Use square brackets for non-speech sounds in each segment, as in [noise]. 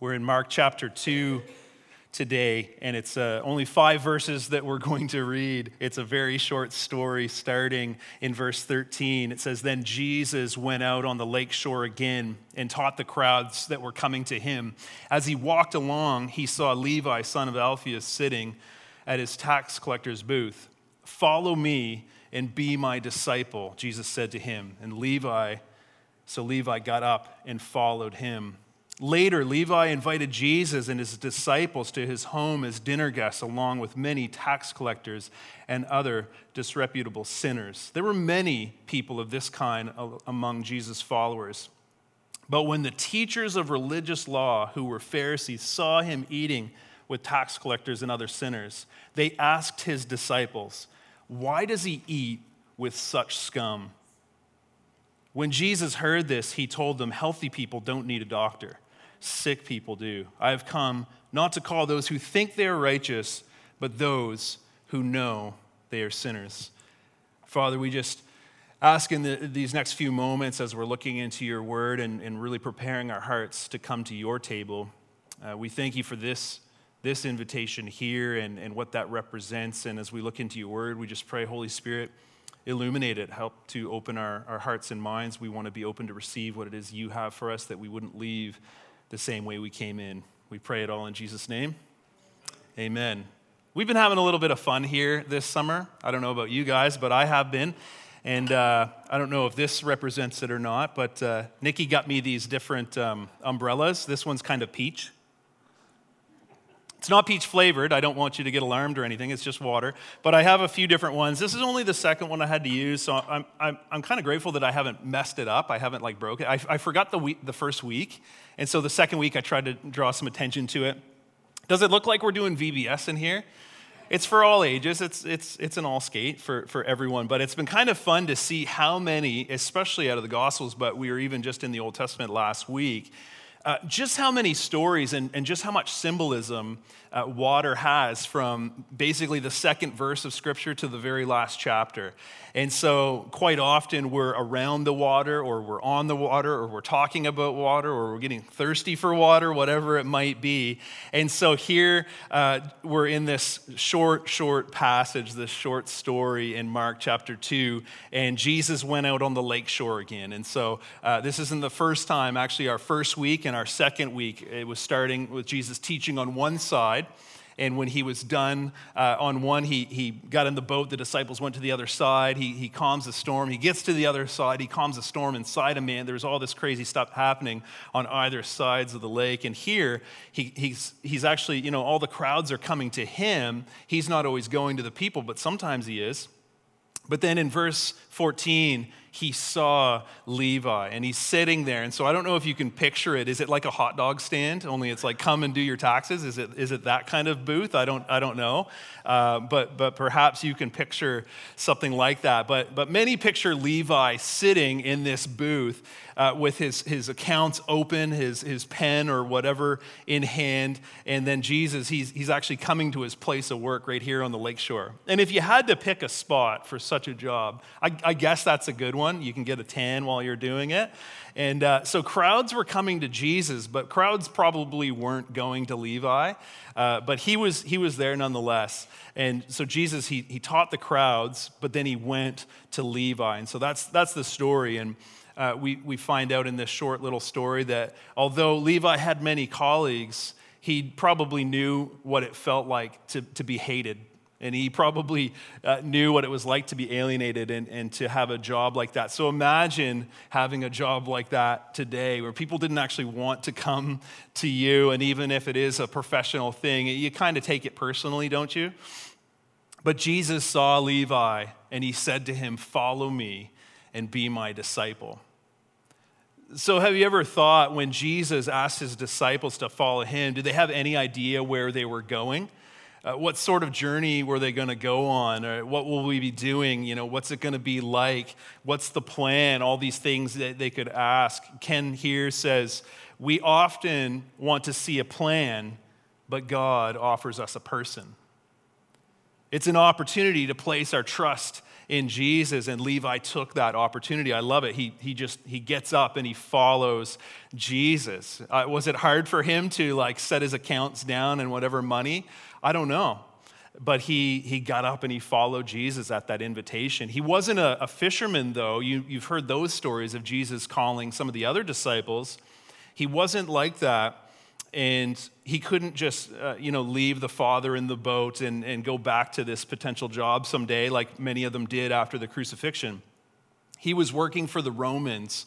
We're in Mark chapter 2 today, and it's uh, only five verses that we're going to read. It's a very short story starting in verse 13. It says, Then Jesus went out on the lake shore again and taught the crowds that were coming to him. As he walked along, he saw Levi, son of Alphaeus, sitting at his tax collector's booth. Follow me and be my disciple, Jesus said to him. And Levi, so Levi got up and followed him. Later, Levi invited Jesus and his disciples to his home as dinner guests, along with many tax collectors and other disreputable sinners. There were many people of this kind among Jesus' followers. But when the teachers of religious law, who were Pharisees, saw him eating with tax collectors and other sinners, they asked his disciples, Why does he eat with such scum? When Jesus heard this, he told them, Healthy people don't need a doctor sick people do. I have come not to call those who think they are righteous, but those who know they are sinners. Father, we just ask in the, these next few moments as we're looking into your word and, and really preparing our hearts to come to your table, uh, we thank you for this, this invitation here and, and what that represents. And as we look into your word, we just pray, Holy Spirit, illuminate it, help to open our, our hearts and minds. We want to be open to receive what it is you have for us, that we wouldn't leave the same way we came in. We pray it all in Jesus' name. Amen. We've been having a little bit of fun here this summer. I don't know about you guys, but I have been. And uh, I don't know if this represents it or not, but uh, Nikki got me these different um, umbrellas. This one's kind of peach. It's not peach flavored. I don't want you to get alarmed or anything. It's just water. But I have a few different ones. This is only the second one I had to use, so I'm, I'm, I'm kind of grateful that I haven't messed it up. I haven't like broke it. I, I forgot the, week, the first week, and so the second week I tried to draw some attention to it. Does it look like we're doing VBS in here? It's for all ages. It's, it's, it's an all skate for, for everyone. But it's been kind of fun to see how many, especially out of the Gospels, but we were even just in the Old Testament last week, uh, just how many stories and, and just how much symbolism uh, water has from basically the second verse of Scripture to the very last chapter. And so, quite often, we're around the water, or we're on the water, or we're talking about water, or we're getting thirsty for water, whatever it might be. And so, here uh, we're in this short, short passage, this short story in Mark chapter 2, and Jesus went out on the lake shore again. And so, uh, this isn't the first time, actually, our first week and our second week, it was starting with Jesus teaching on one side. And when he was done uh, on one, he, he got in the boat. The disciples went to the other side. He, he calms the storm. He gets to the other side. He calms the storm inside a man. There's all this crazy stuff happening on either sides of the lake. And here, he, he's, he's actually, you know, all the crowds are coming to him. He's not always going to the people, but sometimes he is. But then in verse 14, he saw Levi and he's sitting there. And so I don't know if you can picture it. Is it like a hot dog stand, only it's like come and do your taxes? Is it, is it that kind of booth? I don't, I don't know. Uh, but, but perhaps you can picture something like that. But, but many picture Levi sitting in this booth uh, with his, his accounts open, his, his pen or whatever in hand. And then Jesus, he's, he's actually coming to his place of work right here on the lakeshore. And if you had to pick a spot for such a job, I, I guess that's a good one. You can get a tan while you're doing it. And uh, so crowds were coming to Jesus, but crowds probably weren't going to Levi. Uh, but he was, he was there nonetheless. And so Jesus, he, he taught the crowds, but then he went to Levi. And so that's, that's the story. And uh, we, we find out in this short little story that although Levi had many colleagues, he probably knew what it felt like to, to be hated. And he probably uh, knew what it was like to be alienated and, and to have a job like that. So imagine having a job like that today where people didn't actually want to come to you. And even if it is a professional thing, you kind of take it personally, don't you? But Jesus saw Levi and he said to him, Follow me and be my disciple. So, have you ever thought when Jesus asked his disciples to follow him, did they have any idea where they were going? Uh, what sort of journey were they going to go on? Or what will we be doing? You know, what's it going to be like? What's the plan? All these things that they could ask. Ken here says, We often want to see a plan, but God offers us a person. It's an opportunity to place our trust in Jesus, and Levi took that opportunity. I love it. He, he just he gets up and he follows Jesus. Uh, was it hard for him to like set his accounts down and whatever money? I don't know. But he, he got up and he followed Jesus at that invitation. He wasn't a, a fisherman, though. You, you've heard those stories of Jesus calling some of the other disciples. He wasn't like that and he couldn't just uh, you know leave the father in the boat and, and go back to this potential job someday like many of them did after the crucifixion. He was working for the romans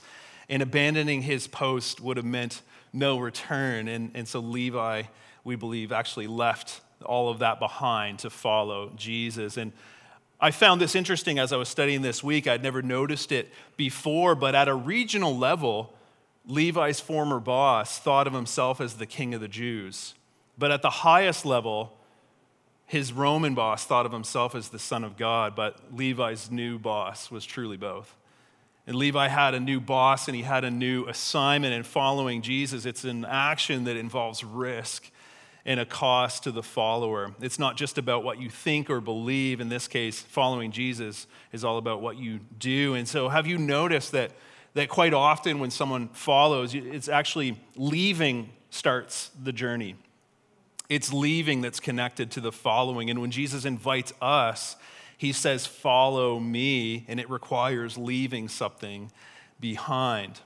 and abandoning his post would have meant no return. And, and so levi we believe actually left all of that behind to follow jesus. And I found this interesting as I was studying this week. I'd never noticed it before, but at a regional level, Levi's former boss thought of himself as the king of the Jews. But at the highest level, his Roman boss thought of himself as the son of God, but Levi's new boss was truly both. And Levi had a new boss and he had a new assignment in following Jesus. It's an action that involves risk and a cost to the follower. It's not just about what you think or believe. In this case, following Jesus is all about what you do. And so, have you noticed that? That quite often when someone follows, it's actually leaving starts the journey. It's leaving that's connected to the following. And when Jesus invites us, he says, Follow me, and it requires leaving something behind.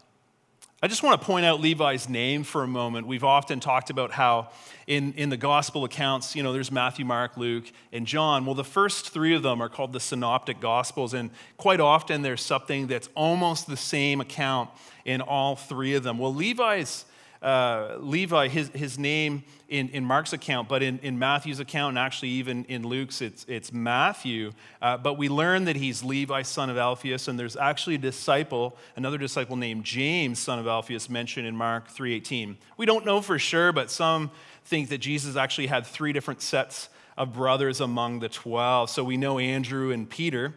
I just want to point out Levi's name for a moment. We've often talked about how in, in the gospel accounts, you know, there's Matthew, Mark, Luke, and John. Well, the first three of them are called the synoptic gospels, and quite often there's something that's almost the same account in all three of them. Well, Levi's uh, Levi, his, his name in, in Mark's account, but in, in Matthew's account, and actually even in Luke's, it's, it's Matthew. Uh, but we learn that he's Levi, son of Alphaeus, and there's actually a disciple, another disciple named James, son of Alphaeus, mentioned in Mark 3.18. We don't know for sure, but some think that Jesus actually had three different sets of brothers among the 12. So we know Andrew and Peter.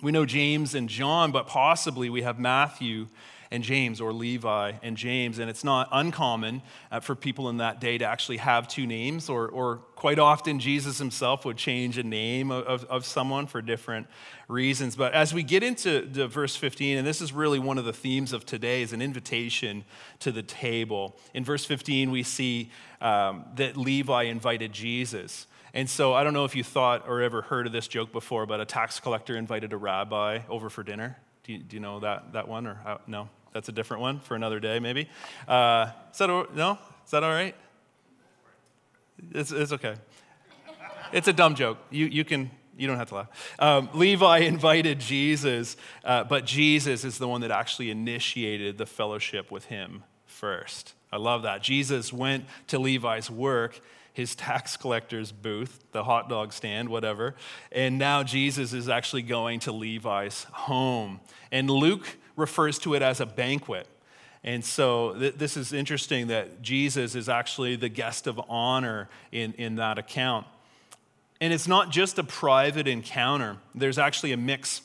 We know James and John, but possibly we have Matthew and James, or Levi and James. And it's not uncommon uh, for people in that day to actually have two names, or, or quite often Jesus himself would change a name of, of someone for different reasons. But as we get into verse 15, and this is really one of the themes of today, is an invitation to the table. In verse 15, we see um, that Levi invited Jesus. And so I don't know if you thought or ever heard of this joke before, but a tax collector invited a rabbi over for dinner. Do you, do you know that, that one or uh, no? That's a different one for another day, maybe. Uh, is that, no? Is that all right? It's, it's okay. It's a dumb joke. You, you can, you don't have to laugh. Um, Levi [laughs] invited Jesus, uh, but Jesus is the one that actually initiated the fellowship with him first. I love that. Jesus went to Levi's work, his tax collector's booth, the hot dog stand, whatever, and now Jesus is actually going to Levi's home. And Luke refers to it as a banquet. And so th- this is interesting that Jesus is actually the guest of honor in, in that account. And it's not just a private encounter, there's actually a mix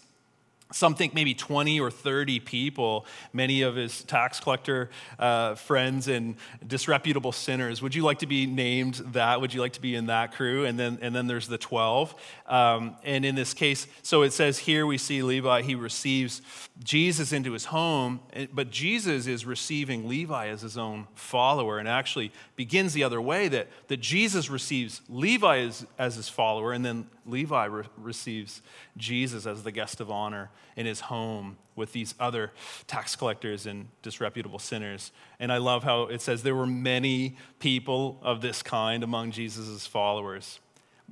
some think maybe 20 or 30 people, many of his tax collector uh, friends and disreputable sinners. Would you like to be named that? Would you like to be in that crew? And then, and then there's the 12. Um, and in this case, so it says here we see Levi, he receives Jesus into his home, but Jesus is receiving Levi as his own follower and actually begins the other way that, that Jesus receives Levi as, as his follower, and then Levi re- receives Jesus as the guest of honor in his home with these other tax collectors and disreputable sinners. And I love how it says there were many people of this kind among Jesus' followers.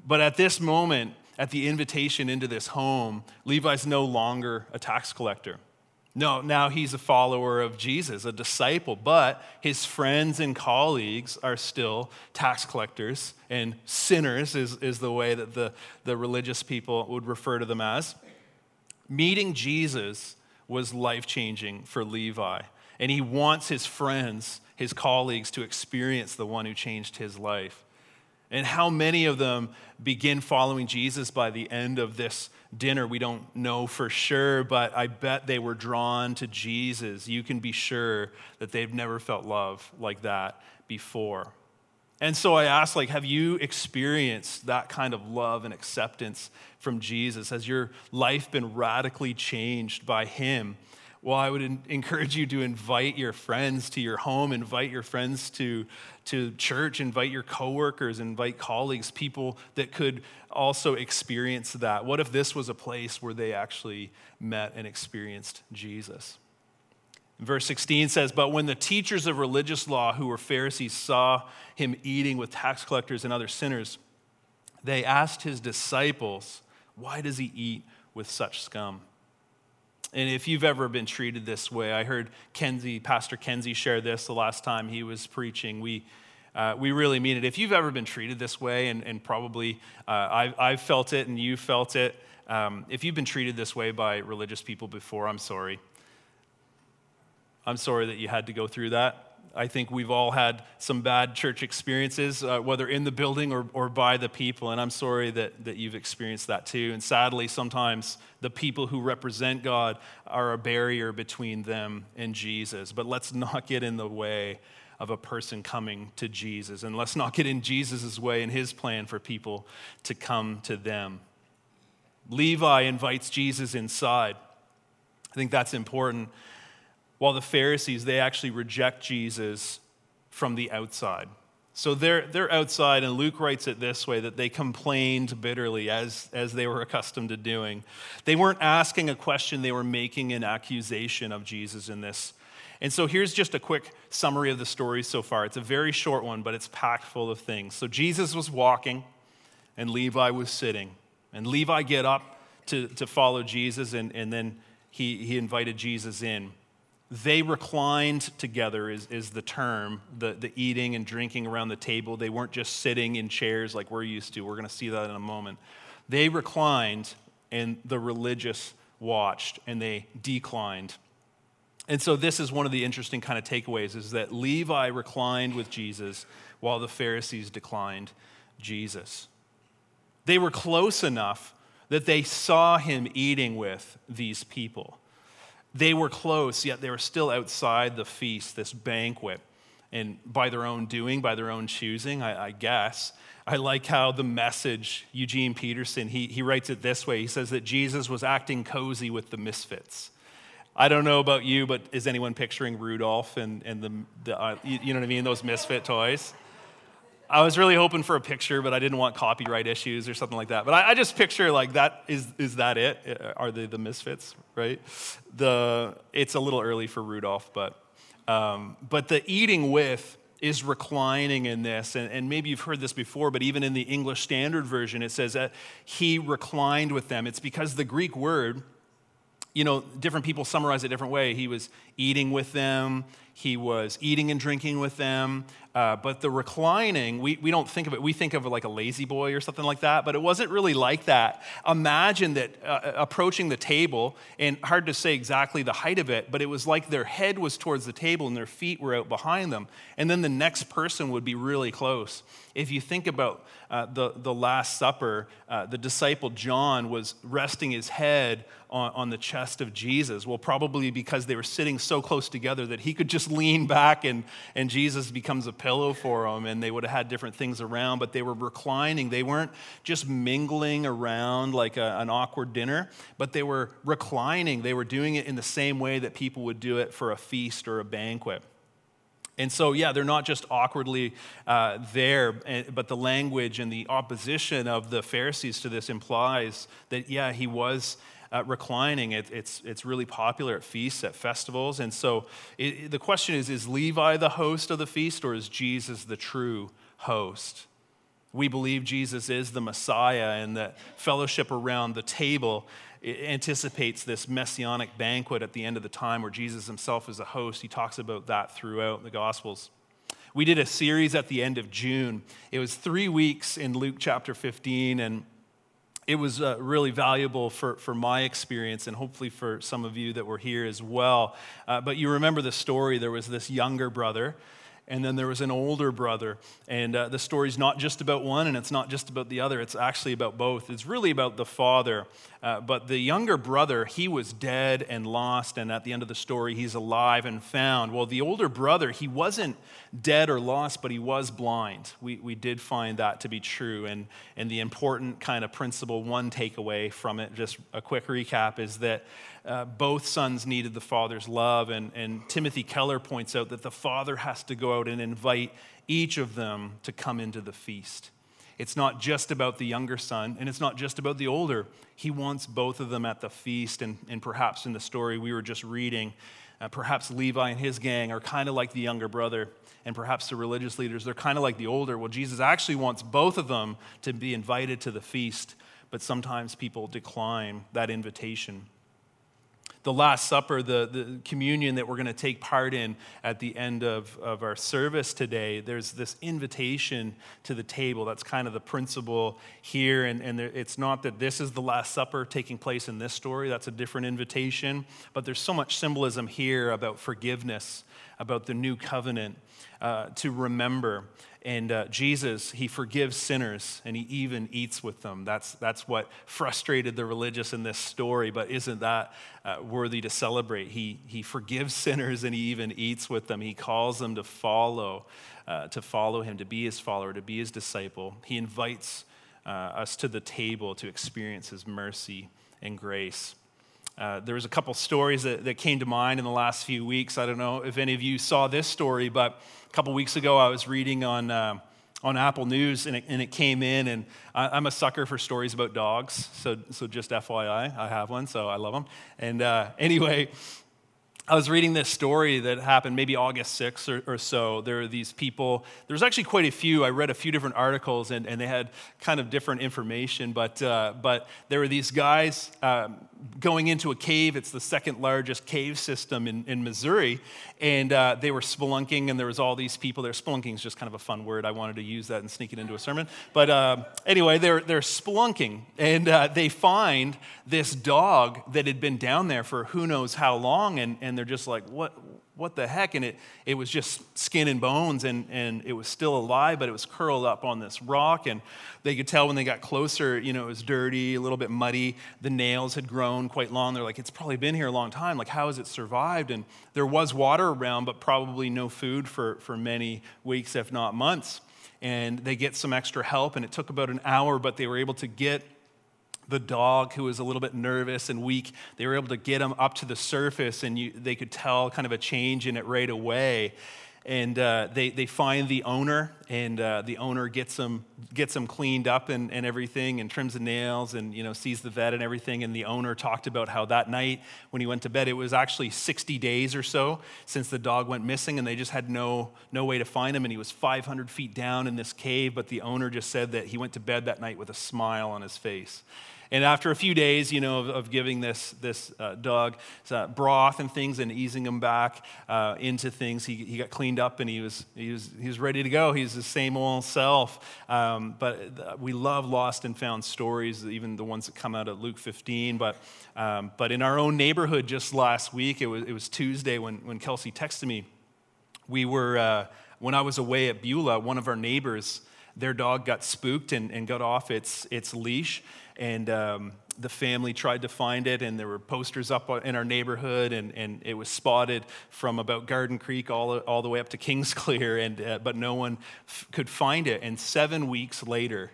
But at this moment, at the invitation into this home, Levi's no longer a tax collector. No, now he's a follower of Jesus, a disciple, but his friends and colleagues are still tax collectors and sinners, is, is the way that the, the religious people would refer to them as. Meeting Jesus was life changing for Levi, and he wants his friends, his colleagues, to experience the one who changed his life. And how many of them begin following Jesus by the end of this dinner? We don't know for sure, but I bet they were drawn to Jesus. You can be sure that they've never felt love like that before. And so I asked, like, have you experienced that kind of love and acceptance from Jesus? Has your life been radically changed by him? Well, I would encourage you to invite your friends to your home, invite your friends to, to church, invite your coworkers, invite colleagues, people that could also experience that. What if this was a place where they actually met and experienced Jesus? Verse 16 says, But when the teachers of religious law, who were Pharisees, saw him eating with tax collectors and other sinners, they asked his disciples, Why does he eat with such scum? And if you've ever been treated this way, I heard Kenzie, Pastor Kenzie, share this the last time he was preaching. We, uh, we really mean it. If you've ever been treated this way, and, and probably uh, I've, I've, felt it and you felt it, um, if you've been treated this way by religious people before, I'm sorry. I'm sorry that you had to go through that. I think we've all had some bad church experiences, uh, whether in the building or, or by the people, and I'm sorry that, that you've experienced that too. And sadly, sometimes the people who represent God are a barrier between them and Jesus. But let's not get in the way of a person coming to Jesus, and let's not get in Jesus' way and his plan for people to come to them. Levi invites Jesus inside. I think that's important while the Pharisees, they actually reject Jesus from the outside. So they're, they're outside, and Luke writes it this way that they complained bitterly, as, as they were accustomed to doing. They weren't asking a question, they were making an accusation of Jesus in this. And so here's just a quick summary of the story so far. It's a very short one, but it's packed full of things. So Jesus was walking, and Levi was sitting. And Levi get up to, to follow Jesus, and, and then he, he invited Jesus in they reclined together is, is the term the, the eating and drinking around the table. They weren't just sitting in chairs like we're used to. We're going to see that in a moment. They reclined and the religious watched and they declined. And so this is one of the interesting kind of takeaways is that levi reclined with jesus while the pharisees declined jesus. They were close enough that they saw him eating with these people they were close, yet they were still outside the feast, this banquet. And by their own doing, by their own choosing, I, I guess. I like how the message, Eugene Peterson, he, he writes it this way. He says that Jesus was acting cozy with the misfits. I don't know about you, but is anyone picturing Rudolph and, and the, the uh, you, you know what I mean, those misfit toys? I was really hoping for a picture, but I didn't want copyright issues or something like that. But I, I, just picture like that is is that it? Uh, are they the misfits, right? The it's a little early for Rudolph, but um, but the eating with is reclining in this, and, and maybe you've heard this before, but even in the English Standard Version, it says that he reclined with them. It's because the Greek word you know, different people summarize it different way. He was eating with them, he was eating and drinking with them. Uh, but the reclining, we, we don't think of it, we think of it like a La-Z-Boy or something like that, but it wasn't really like that. Imagine that uh, approaching the table, and hard to say exactly the height of it, but it was like their head was towards the table and their feet were out behind them. And then the next person would be really close. If you think about uh, the, the Last Supper, uh, the disciple John was resting his head on, on the chest of Jesus. Well, probably because they were sitting so close together that he could just lean back and, and Jesus becomes a pillow for them, and they would have had different things around, but they were reclining. They weren't just mingling around like a, an awkward dinner, but they were reclining. They were doing it in the same way that people would do it for a feast or a banquet. And so, yeah, they're not just awkwardly uh, there, eh, but the language and the opposition of the Pharisees to this implies that, yeah, he was uh, reclining. It, it's, it's really popular at feasts, at festivals. And so it, the question is is Levi the host of the feast or is Jesus the true host? We believe Jesus is the Messiah and that fellowship around the table anticipates this messianic banquet at the end of the time where Jesus himself is a host. He talks about that throughout the Gospels. We did a series at the end of June. It was three weeks in Luke chapter 15, and it was uh, really valuable for, for my experience and hopefully for some of you that were here as well. Uh, but you remember the story there was this younger brother, and then there was an older brother. And uh, the story's not just about one, and it's not just about the other. It's actually about both. It's really about the father. Uh, but the younger brother, he was dead and lost, and at the end of the story, he's alive and found. Well, the older brother, he wasn't dead or lost, but he was blind. We, we did find that to be true. And, and the important kind of principle, one takeaway from it, just a quick recap, is that uh, both sons needed the father's love. And, and Timothy Keller points out that the father has to go out and invite each of them to come into the feast. It's not just about the younger son, and it's not just about the older. He wants both of them at the feast. And, and perhaps in the story we were just reading, uh, perhaps Levi and his gang are kind of like the younger brother, and perhaps the religious leaders, they're kind of like the older. Well, Jesus actually wants both of them to be invited to the feast, but sometimes people decline that invitation the Last Supper, the, the communion that we're going to take part in at the end of, of our service today, there's this invitation to the table. That's kind of the principle here. And, and there, it's not that this is the Last Supper taking place in this story, that's a different invitation. But there's so much symbolism here about forgiveness, about the new covenant, uh, to remember. And uh, Jesus, he forgives sinners and he even eats with them. That's, that's what frustrated the religious in this story, but isn't that uh, worthy to celebrate? He, he forgives [laughs] sinners and he even eats with them. He calls them to follow, uh, to follow him, to be his follower, to be his disciple. He invites uh, us to the table to experience his mercy and grace. Uh, there was a couple stories that, that came to mind in the last few weeks. I don't know if any of you saw this story, but a couple weeks ago I was reading on, uh, on Apple News and it, and it came in, and I, am a sucker for stories about dogs. So, so just FYI, I have one, so I love them. And uh, [laughs] anyway, I was reading this story that happened maybe August 6th or, or, so. There are these people, there's actually quite a few. I read a few different articles and, and they had kind of different information, but, uh, but there were these guys um, going into a cave. It's the second largest cave system in, in Missouri. And uh, they were spelunking, and there was all these people there. Spelunking is just kind of a fun word. I wanted to use that and sneak it into a sermon. But uh, anyway, they're, they're spelunking, and uh, they find this dog that had been down there for who knows how long, and, and they're just like, what, what the heck? And it, it was just skin and bones, and, and it was still alive, but it was curled up on this rock. And they could tell when they got closer, you know, it was dirty, a little bit muddy. The nails had grown quite long. They're like, it's probably been here a long time. Like, how has it survived? And there was water around, but probably no food for, for many weeks, if not months. And they get some extra help, and it took about an hour, but they were able to get the dog who was a little bit nervous and weak, they were able to get him up to the surface and you, they could tell kind of a change in it right away. And uh, they, they find the owner, and uh, the owner gets him, gets him cleaned up and, and everything, and trims the nails, and you know sees the vet and everything. And the owner talked about how that night when he went to bed, it was actually 60 days or so since the dog went missing, and they just had no, no way to find him. And he was 500 feet down in this cave, but the owner just said that he went to bed that night with a smile on his face. And after a few days, you know, of, of giving this, this uh, dog uh, broth and things and easing him back uh, into things, he, he got cleaned up and he was, he, was, he was ready to go. He's the same old self. Um, but uh, we love lost and found stories, even the ones that come out of Luke 15. But, um, but in our own neighborhood just last week, it was, it was Tuesday when, when Kelsey texted me. We were, uh, when I was away at Beulah, one of our neighbors, their dog got spooked and, and got off its, its leash and um, the family tried to find it, and there were posters up in our neighborhood, and, and it was spotted from about Garden Creek all, all the way up to Kingsclear, and, uh, but no one f- could find it. And seven weeks later,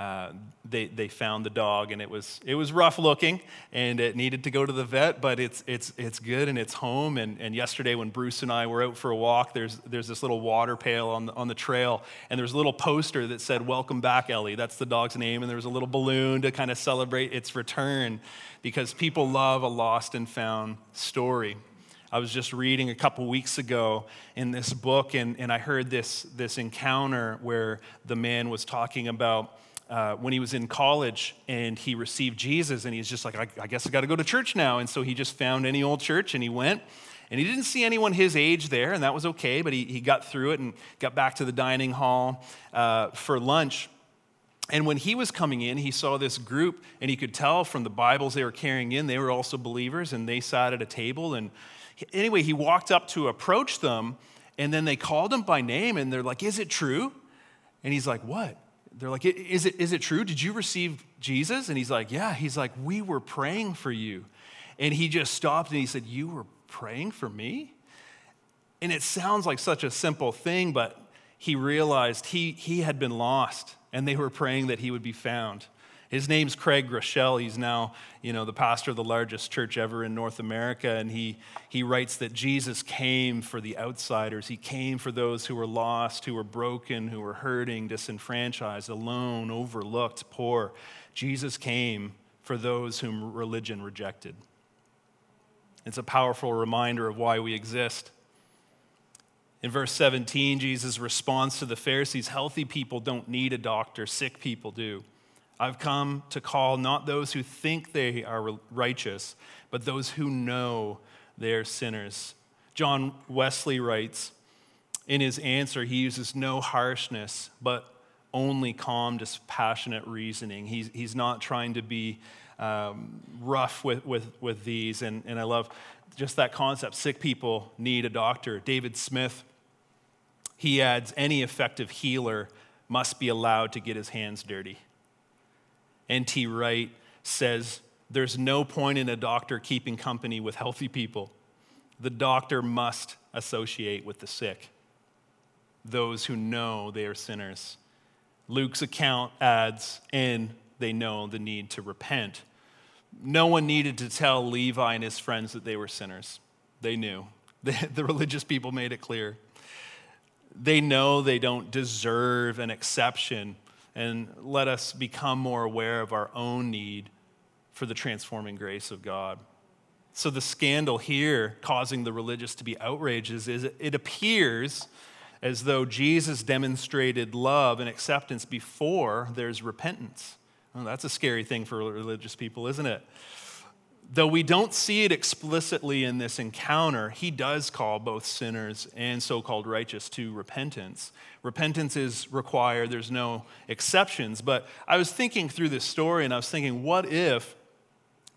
uh, they, they found the dog and it was, it was rough looking and it needed to go to the vet, but it's, it's, it's good and it's home. And, and yesterday, when Bruce and I were out for a walk, there's, there's this little water pail on the, on the trail, and there's a little poster that said, Welcome back, Ellie. That's the dog's name. And there was a little balloon to kind of celebrate its return because people love a lost and found story. I was just reading a couple weeks ago in this book, and, and I heard this, this encounter where the man was talking about uh, when he was in college and he received Jesus, and he's just like, I, I guess I got to go to church now. And so he just found any old church and he went. And he didn't see anyone his age there, and that was okay, but he, he got through it and got back to the dining hall uh, for lunch. And when he was coming in, he saw this group, and he could tell from the Bibles they were carrying in, they were also believers, and they sat at a table. And anyway, he walked up to approach them, And then they called him by name and they're like, Is it true? And he's like, What? They're like, Is it, is it true? Did you receive Jesus? And he's like, Yeah. He's like, We were praying for you. And he just stopped and he said, You were praying for me? And it sounds like such a simple thing, but he realized he, he had been lost and they were praying that he would be found. His name's Craig Groeschel. He's now, you know, the pastor of the largest church ever in North America. And he, he writes that Jesus came for the outsiders. He came for those who were lost, who were broken, who were hurting, disenfranchised, alone, overlooked, poor. Jesus came for those whom religion rejected. It's a powerful reminder of why we exist. In verse 17, Jesus responds to the Pharisees healthy people don't need a doctor, sick people do. I've come to call not those who think they are righteous, but those who know they're sinners. John Wesley writes in his answer, he uses no harshness, but only calm, dispassionate reasoning. He's, he's not trying to be um, rough with, with, with these. And, and I love just that concept sick people need a doctor. David Smith, he adds, any effective healer must be allowed to get his hands dirty. N.T. Wright says there's no point in a doctor keeping company with healthy people. The doctor must associate with the sick, those who know they are sinners. Luke's account adds, and they know the need to repent. No one needed to tell Levi and his friends that they were sinners. They knew. [laughs] The, the religious people made it clear. They know they don't deserve an exception and let us become more aware of our own need for the transforming grace of God. So, the scandal here causing the religious to be outraged is, it appears as though Jesus demonstrated love and acceptance before there's repentance. Well, that's a scary thing for religious people, isn't it? Though we don't see it explicitly in this encounter, he does call both sinners and so called righteous to repentance. Repentance is required, there's no exceptions. But I was thinking through this story and I was thinking, what if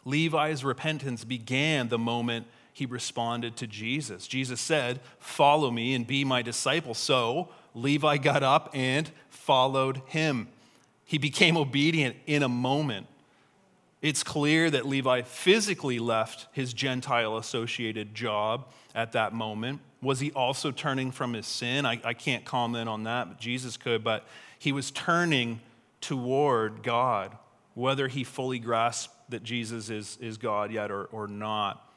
Levi's repentance began the moment he responded to Jesus? Jesus said, Follow me and be my disciple. So Levi got up and followed him. He became obedient in a moment. It's clear that Levi physically left his Gentile associated job at that moment. Was he also turning from his sin? I, I can't comment on that, but Jesus could. But he was turning toward God, whether he fully grasped that Jesus is, is God yet or, or not.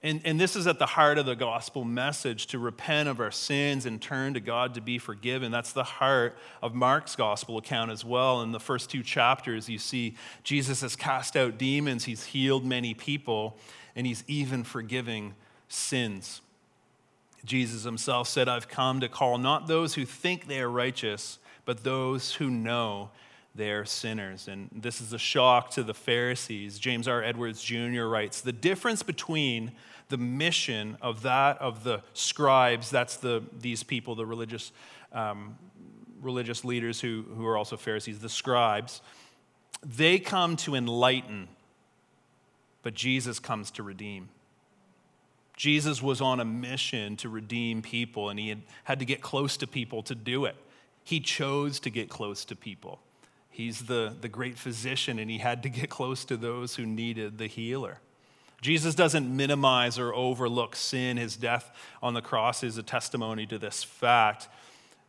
And, and this is at the heart of the gospel message to repent of our sins and turn to God to be forgiven. That's the heart of Mark's gospel account as well. In the first two chapters, you see Jesus has cast out demons, he's healed many people, and he's even forgiving sins. Jesus himself said, I've come to call not those who think they are righteous, but those who know they're sinners. And this is a shock to the Pharisees. James R. Edwards Jr. writes The difference between the mission of that of the scribes, that's the, these people, the religious, um, religious leaders who, who are also Pharisees, the scribes, they come to enlighten, but Jesus comes to redeem. Jesus was on a mission to redeem people, and he had, had to get close to people to do it. He chose to get close to people. He's the, the great physician, and he had to get close to those who needed the healer. Jesus doesn't minimize or overlook sin. His death on the cross is a testimony to this fact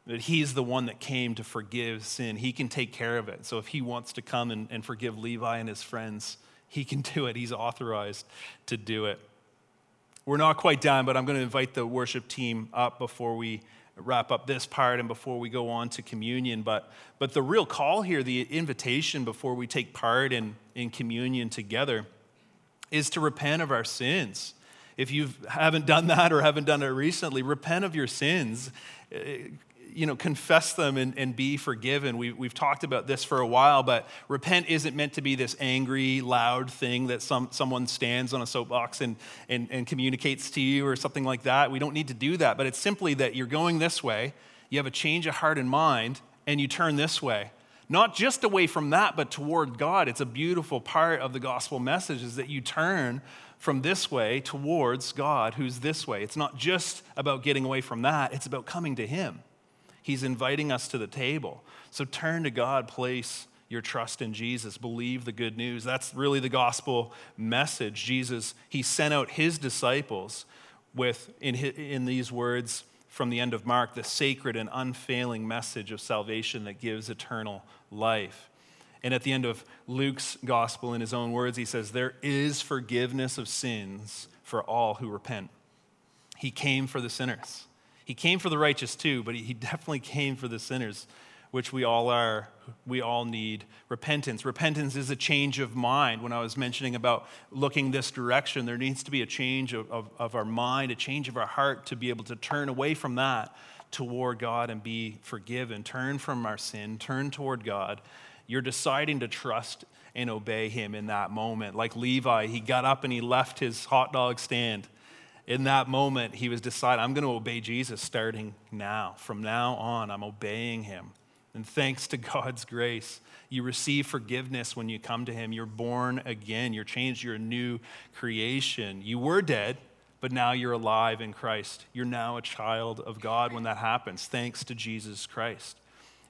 that he's the one that came to forgive sin. He can take care of it. So if he wants to come and, and forgive Levi and his friends, he can [laughs] do it. He's authorized to do it. We're not quite done, but I'm going to invite the worship team up before we wrap up this part and before we go on to communion. But, but the real call here, the invitation before we take part in, in communion together, is to repent of our sins. If you haven't done that or haven't done it recently, repent of your sins. You know, confess them and, and be forgiven. We, we've talked about this for a while, but repent isn't meant to be this angry, loud thing that some, someone stands on a soapbox and, and, and communicates to you or something like that. We don't need to do that, but it's simply that you're going this way, you have a change of heart and mind, and you turn this way not just away from that, but toward God. It's a beautiful part of the gospel message is that you turn from this way towards God, who's this way. It's not just about getting away from that, it's about coming to Him. He's inviting us to the table. So turn to God, place your trust in Jesus, believe the good news. That's really the gospel message. Jesus, He sent out His disciples with, in, in these words, from the end of Mark, the sacred and unfailing message of salvation that gives eternal life. And at the end of Luke's gospel, in his own words, he says, There is forgiveness of sins for all who repent. He came for the sinners. He came for the righteous too, but he definitely came for the sinners which we all are, we all need repentance. Repentance is a change of mind. When I was mentioning about looking this direction, there needs to be a change of, of, of, our mind, a change of our heart to be able to turn away from that toward God and be forgiven. Turn from our sin, turn toward God. You're deciding to trust and obey Him in that moment. Like Levi, he got up and he left his hot dog stand. In that moment, he was deciding, I'm going to obey Jesus starting now. From now on, I'm obeying Him. And thanks to God's grace, you receive forgiveness when you come to Him. You're born again. You're changed. You're a new creation. You were dead, but now you're alive in Christ. You're now a child of God when that happens, thanks to Jesus Christ.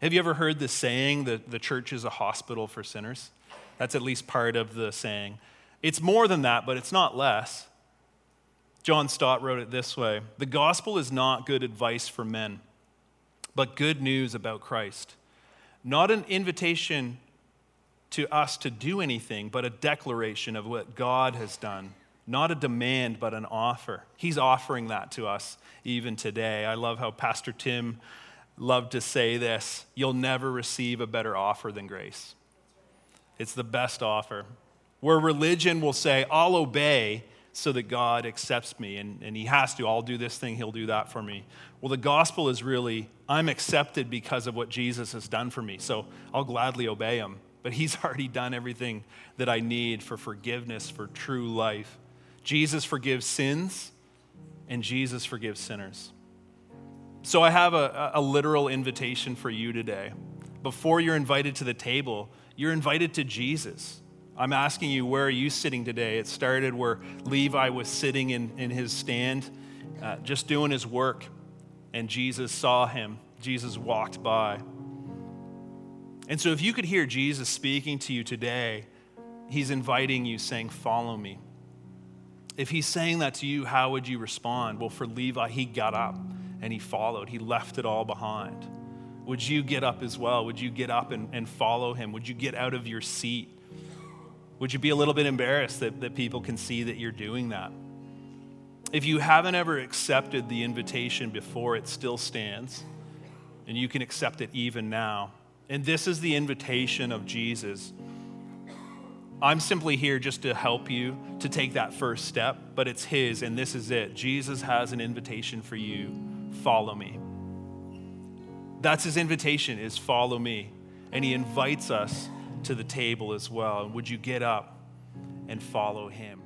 Have you ever heard the saying that the church is a hospital for sinners? That's at least part of the saying. It's more than that, but it's not less. John Stott wrote it this way The gospel is not good advice for men but good news about Christ. Not an invitation to us to do anything, but a declaration of what God has done. Not a demand, but an offer. He's offering that to us even today. I love how Pastor Tim loved to say this You'll never receive a better offer than grace. It's the best offer. Where religion will say, I'll obey, so that God accepts me. And, and He has to. I'll do this thing, He'll do that for me. Well, the gospel is really, I'm accepted because of what Jesus has done for me. So I'll gladly obey Him. But He's [laughs] already done everything that I need for forgiveness, for true life. Jesus forgives sins, and Jesus forgives sinners. So I have a, a literal invitation for you today. Before you're invited to the table, you're invited to Jesus. I'm asking you, where are you sitting today? It started where Levi was sitting in, in his stand, uh, just doing his work, and Jesus saw him. Jesus walked by. And so, if you could hear Jesus speaking to you today, he's inviting you, saying, Follow me. If he's saying that to you, how would you respond? Well, for Levi, he got up and he followed, he left it all behind. Would you get up as well? Would you get up and, and follow him? Would you get out of your seat? Would you be a little bit embarrassed that, that people can see that you're doing that? If you haven't ever accepted the invitation before, it still stands, and you can accept it even now. And this is the invitation of Jesus. I'm simply here just to help you to take that first step, but it's His, and this is it. Jesus has an invitation for you follow me. That's His invitation, is follow me. And He invites us to the table as well. And Would you get up and follow him?